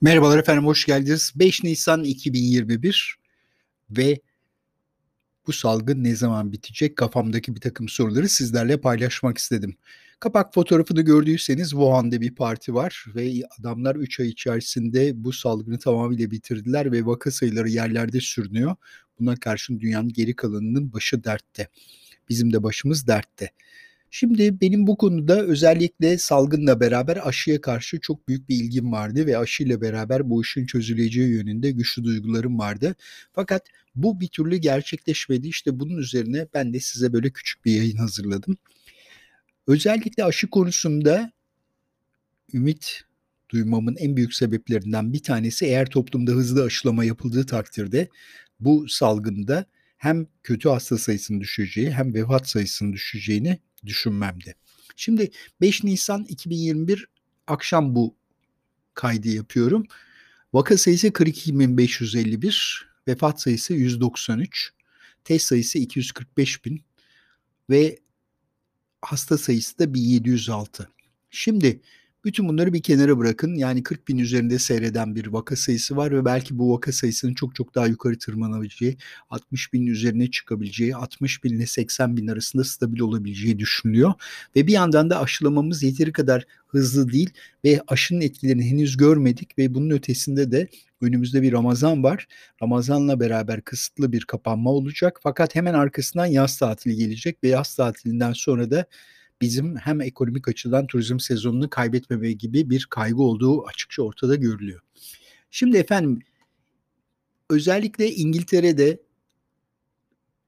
Merhabalar efendim, hoş geldiniz. 5 Nisan 2021 ve bu salgın ne zaman bitecek? Kafamdaki bir takım soruları sizlerle paylaşmak istedim. Kapak fotoğrafını gördüyseniz Wuhan'da bir parti var ve adamlar 3 ay içerisinde bu salgını tamamıyla bitirdiler ve vaka sayıları yerlerde sürünüyor. Buna karşın dünyanın geri kalanının başı dertte. Bizim de başımız dertte. Şimdi benim bu konuda özellikle salgınla beraber aşıya karşı çok büyük bir ilgim vardı ve aşıyla beraber bu işin çözüleceği yönünde güçlü duygularım vardı. Fakat bu bir türlü gerçekleşmedi. İşte bunun üzerine ben de size böyle küçük bir yayın hazırladım. Özellikle aşı konusunda ümit duymamın en büyük sebeplerinden bir tanesi eğer toplumda hızlı aşılama yapıldığı takdirde bu salgında hem kötü hasta sayısının düşeceği hem vefat sayısının düşeceğini düşünmemde. Şimdi 5 Nisan 2021 akşam bu kaydı yapıyorum. Vaka sayısı 42.551, vefat sayısı 193, test sayısı 245 bin ve hasta sayısı da 1706. Şimdi bütün bunları bir kenara bırakın. Yani 40 bin üzerinde seyreden bir vaka sayısı var ve belki bu vaka sayısının çok çok daha yukarı tırmanabileceği, 60 bin üzerine çıkabileceği, 60 bin ile 80 bin arasında stabil olabileceği düşünülüyor. Ve bir yandan da aşılamamız yeteri kadar hızlı değil ve aşının etkilerini henüz görmedik ve bunun ötesinde de önümüzde bir Ramazan var. Ramazanla beraber kısıtlı bir kapanma olacak fakat hemen arkasından yaz tatili gelecek ve yaz tatilinden sonra da bizim hem ekonomik açıdan turizm sezonunu kaybetmeme gibi bir kaygı olduğu açıkça ortada görülüyor. Şimdi efendim özellikle İngiltere'de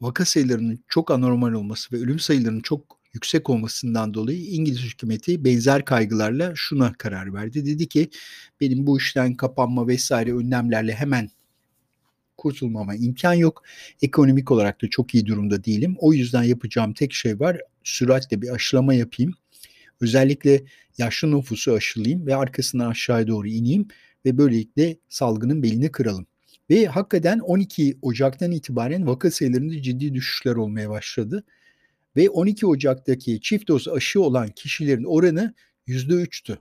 vaka sayılarının çok anormal olması ve ölüm sayılarının çok yüksek olmasından dolayı İngiliz hükümeti benzer kaygılarla şuna karar verdi. Dedi ki benim bu işten kapanma vesaire önlemlerle hemen kurtulmama imkan yok. Ekonomik olarak da çok iyi durumda değilim. O yüzden yapacağım tek şey var. Süratle bir aşılama yapayım. Özellikle yaşlı nüfusu aşılayayım ve arkasından aşağıya doğru ineyim ve böylelikle salgının belini kıralım. Ve hakikaten 12 Ocak'tan itibaren vaka sayılarında ciddi düşüşler olmaya başladı. Ve 12 Ocak'taki çift doz aşı olan kişilerin oranı %3'tü.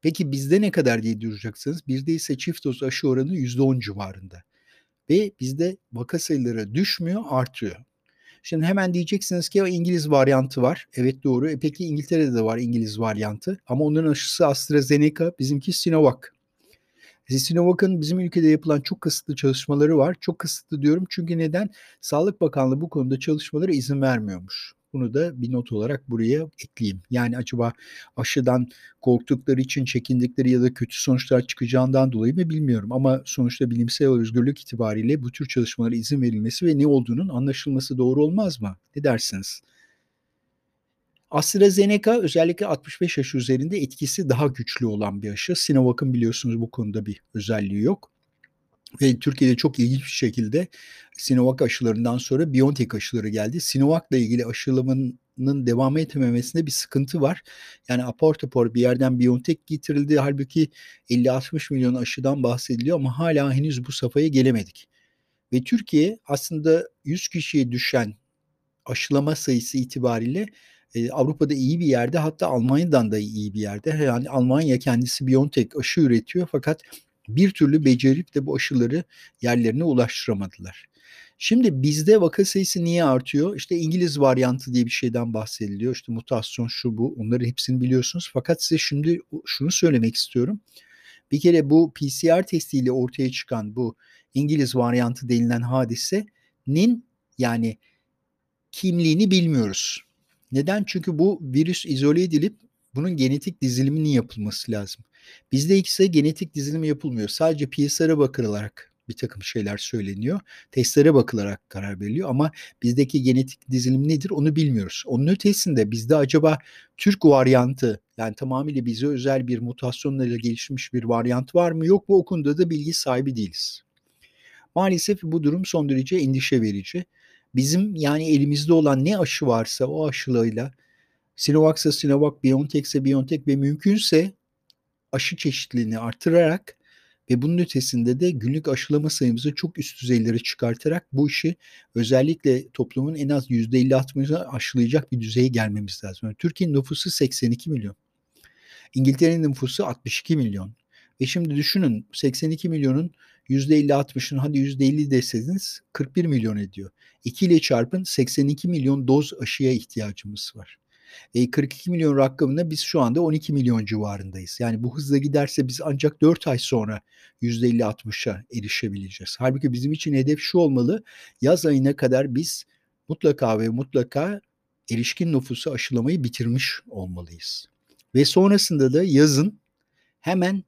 Peki bizde ne kadar diye duracaksınız? Bizde ise çift doz aşı oranı %10 civarında ve bizde vaka sayıları düşmüyor, artıyor. Şimdi hemen diyeceksiniz ki İngiliz varyantı var. Evet doğru. E peki İngiltere'de de var İngiliz varyantı. Ama onların aşısı AstraZeneca, bizimki Sinovac. E, Sinovac'ın bizim ülkede yapılan çok kısıtlı çalışmaları var. Çok kısıtlı diyorum çünkü neden? Sağlık Bakanlığı bu konuda çalışmalara izin vermiyormuş. Bunu da bir not olarak buraya ekleyeyim. Yani acaba aşıdan korktukları için çekindikleri ya da kötü sonuçlar çıkacağından dolayı mı bilmiyorum. Ama sonuçta bilimsel özgürlük itibariyle bu tür çalışmalara izin verilmesi ve ne olduğunun anlaşılması doğru olmaz mı? Ne dersiniz? AstraZeneca özellikle 65 yaş üzerinde etkisi daha güçlü olan bir aşı. Sinovac'ın biliyorsunuz bu konuda bir özelliği yok. Ve Türkiye'de çok ilginç bir şekilde Sinovac aşılarından sonra BioNTech aşıları geldi. Sinovac'la ilgili aşılamanın devam etmemesinde bir sıkıntı var. Yani apar topar bir yerden BioNTech getirildi. Halbuki 50-60 milyon aşıdan bahsediliyor ama hala henüz bu safhaya gelemedik. Ve Türkiye aslında 100 kişiye düşen aşılama sayısı itibariyle e, Avrupa'da iyi bir yerde hatta Almanya'dan da iyi bir yerde. Yani Almanya kendisi BioNTech aşı üretiyor fakat bir türlü becerip de bu aşıları yerlerine ulaştıramadılar. Şimdi bizde vaka sayısı niye artıyor? İşte İngiliz varyantı diye bir şeyden bahsediliyor. İşte mutasyon şu bu onları hepsini biliyorsunuz. Fakat size şimdi şunu söylemek istiyorum. Bir kere bu PCR testiyle ortaya çıkan bu İngiliz varyantı denilen hadisenin yani kimliğini bilmiyoruz. Neden? Çünkü bu virüs izole edilip bunun genetik diziliminin yapılması lazım. Bizde ikisi genetik dizilimi yapılmıyor. Sadece PSR'a bakılarak bir takım şeyler söyleniyor. Testlere bakılarak karar veriliyor ama bizdeki genetik dizilim nedir onu bilmiyoruz. Onun ötesinde bizde acaba Türk varyantı yani tamamıyla bize özel bir mutasyonla gelişmiş bir varyant var mı yok mu o konuda da bilgi sahibi değiliz. Maalesef bu durum son derece endişe verici. Bizim yani elimizde olan ne aşı varsa o aşılarıyla Sinovac'sa Sinovac, BioNTech'se BioNTech ve mümkünse aşı çeşitliliğini artırarak ve bunun ötesinde de günlük aşılama sayımızı çok üst düzeylere çıkartarak bu işi özellikle toplumun en az %50-60'ını aşılayacak bir düzeye gelmemiz lazım. Yani Türkiye'nin nüfusu 82 milyon. İngiltere'nin nüfusu 62 milyon. Ve şimdi düşünün 82 milyonun %50-60'ını hadi %50 deseniz 41 milyon ediyor. 2 ile çarpın 82 milyon doz aşıya ihtiyacımız var. E, 42 milyon rakamında biz şu anda 12 milyon civarındayız. Yani bu hızla giderse biz ancak 4 ay sonra %50-60'a erişebileceğiz. Halbuki bizim için hedef şu olmalı. Yaz ayına kadar biz mutlaka ve mutlaka erişkin nüfusu aşılamayı bitirmiş olmalıyız. Ve sonrasında da yazın hemen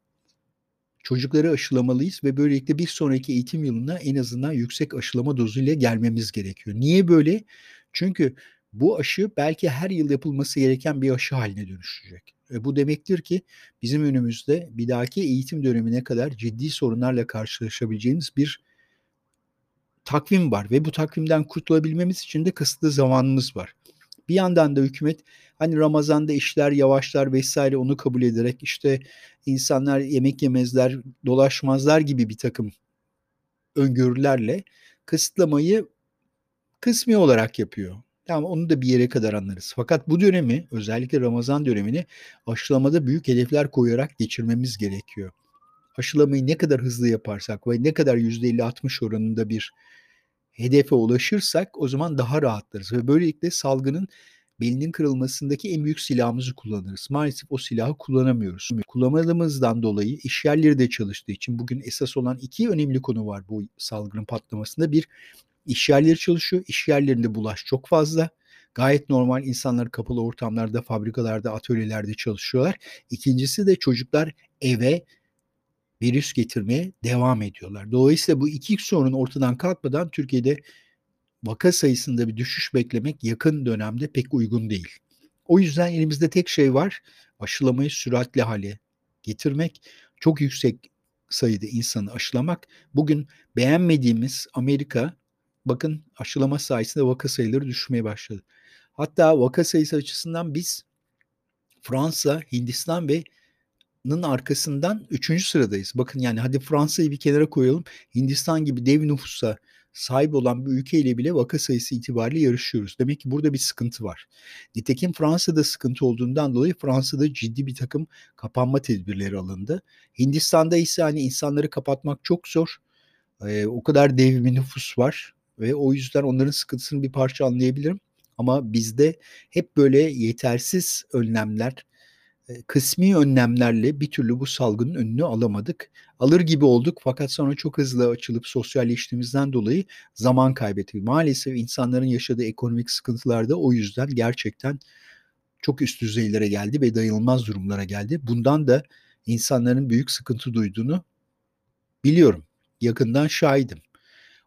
çocukları aşılamalıyız ve böylelikle bir sonraki eğitim yılına en azından yüksek aşılama dozuyla gelmemiz gerekiyor. Niye böyle? Çünkü bu aşı belki her yıl yapılması gereken bir aşı haline dönüşecek. E bu demektir ki bizim önümüzde bir dahaki eğitim dönemine kadar ciddi sorunlarla karşılaşabileceğimiz bir takvim var ve bu takvimden kurtulabilmemiz için de kısıtlı zamanımız var. Bir yandan da hükümet hani Ramazan'da işler yavaşlar vesaire onu kabul ederek işte insanlar yemek yemezler, dolaşmazlar gibi bir takım öngörülerle kısıtlamayı kısmi olarak yapıyor. Tamam onu da bir yere kadar anlarız. Fakat bu dönemi özellikle Ramazan dönemini aşılamada büyük hedefler koyarak geçirmemiz gerekiyor. Aşılamayı ne kadar hızlı yaparsak ve ne kadar %50-60 oranında bir hedefe ulaşırsak o zaman daha rahatlarız ve böylelikle salgının belinin kırılmasındaki en büyük silahımızı kullanırız. Maalesef o silahı kullanamıyoruz. Kullanmadığımızdan dolayı iş yerleri de çalıştığı için bugün esas olan iki önemli konu var bu salgının patlamasında. Bir, iş yerleri çalışıyor. İş yerlerinde bulaş çok fazla. Gayet normal insanlar kapalı ortamlarda, fabrikalarda, atölyelerde çalışıyorlar. İkincisi de çocuklar eve virüs getirmeye devam ediyorlar. Dolayısıyla bu iki sorun ortadan kalkmadan Türkiye'de vaka sayısında bir düşüş beklemek yakın dönemde pek uygun değil. O yüzden elimizde tek şey var. Aşılamayı süratli hale getirmek, çok yüksek sayıda insanı aşılamak. Bugün beğenmediğimiz Amerika bakın aşılama sayesinde vaka sayıları düşmeye başladı. Hatta vaka sayısı açısından biz Fransa, Hindistan ve arkasından 3. sıradayız. Bakın yani hadi Fransa'yı bir kenara koyalım. Hindistan gibi dev nüfusa sahip olan bir ülkeyle bile vaka sayısı itibariyle yarışıyoruz. Demek ki burada bir sıkıntı var. Nitekim Fransa'da sıkıntı olduğundan dolayı Fransa'da ciddi bir takım kapanma tedbirleri alındı. Hindistan'da ise hani insanları kapatmak çok zor. Ee, o kadar dev bir nüfus var ve o yüzden onların sıkıntısını bir parça anlayabilirim. Ama bizde hep böyle yetersiz önlemler, kısmi önlemlerle bir türlü bu salgının önünü alamadık. Alır gibi olduk fakat sonra çok hızlı açılıp sosyalleştiğimizden dolayı zaman kaybettik. Maalesef insanların yaşadığı ekonomik sıkıntılar da o yüzden gerçekten çok üst düzeylere geldi ve dayanılmaz durumlara geldi. Bundan da insanların büyük sıkıntı duyduğunu biliyorum. Yakından şahidim.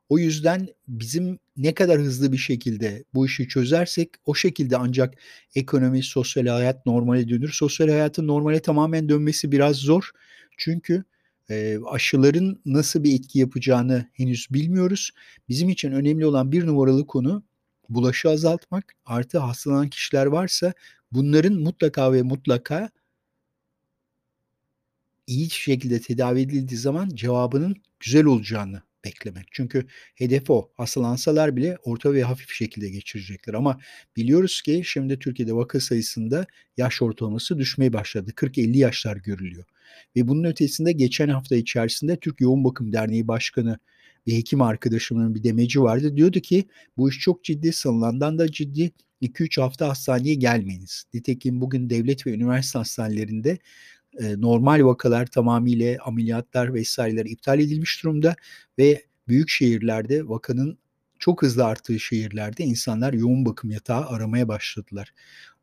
O yüzden bizim ne kadar hızlı bir şekilde bu işi çözersek o şekilde ancak ekonomi, sosyal hayat normale dönür. Sosyal hayatın normale tamamen dönmesi biraz zor. Çünkü e, aşıların nasıl bir etki yapacağını henüz bilmiyoruz. Bizim için önemli olan bir numaralı konu bulaşı azaltmak. Artı hastalanan kişiler varsa bunların mutlaka ve mutlaka iyi şekilde tedavi edildiği zaman cevabının güzel olacağını beklemek. Çünkü hedef o. Hastalansalar bile orta ve hafif şekilde geçirecekler. Ama biliyoruz ki şimdi Türkiye'de vaka sayısında yaş ortalaması düşmeye başladı. 40-50 yaşlar görülüyor. Ve bunun ötesinde geçen hafta içerisinde Türk Yoğun Bakım Derneği Başkanı bir hekim arkadaşımın bir demeci vardı. Diyordu ki bu iş çok ciddi, sanılandan da ciddi. 2-3 hafta hastaneye gelmeyiniz. Nitekim bugün devlet ve üniversite hastanelerinde normal vakalar tamamıyla ameliyatlar vesaireler iptal edilmiş durumda ve büyük şehirlerde vakanın çok hızlı arttığı şehirlerde insanlar yoğun bakım yatağı aramaya başladılar.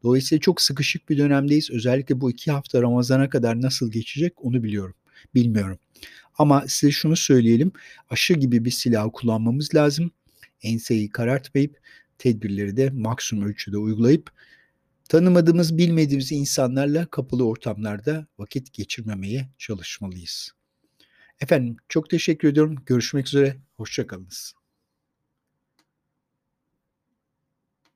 Dolayısıyla çok sıkışık bir dönemdeyiz. Özellikle bu iki hafta Ramazan'a kadar nasıl geçecek onu biliyorum. Bilmiyorum. Ama size şunu söyleyelim. Aşı gibi bir silah kullanmamız lazım. Enseyi karartmayıp tedbirleri de maksimum ölçüde uygulayıp Tanımadığımız, bilmediğimiz insanlarla kapalı ortamlarda vakit geçirmemeye çalışmalıyız. Efendim çok teşekkür ediyorum. Görüşmek üzere. Hoşçakalınız.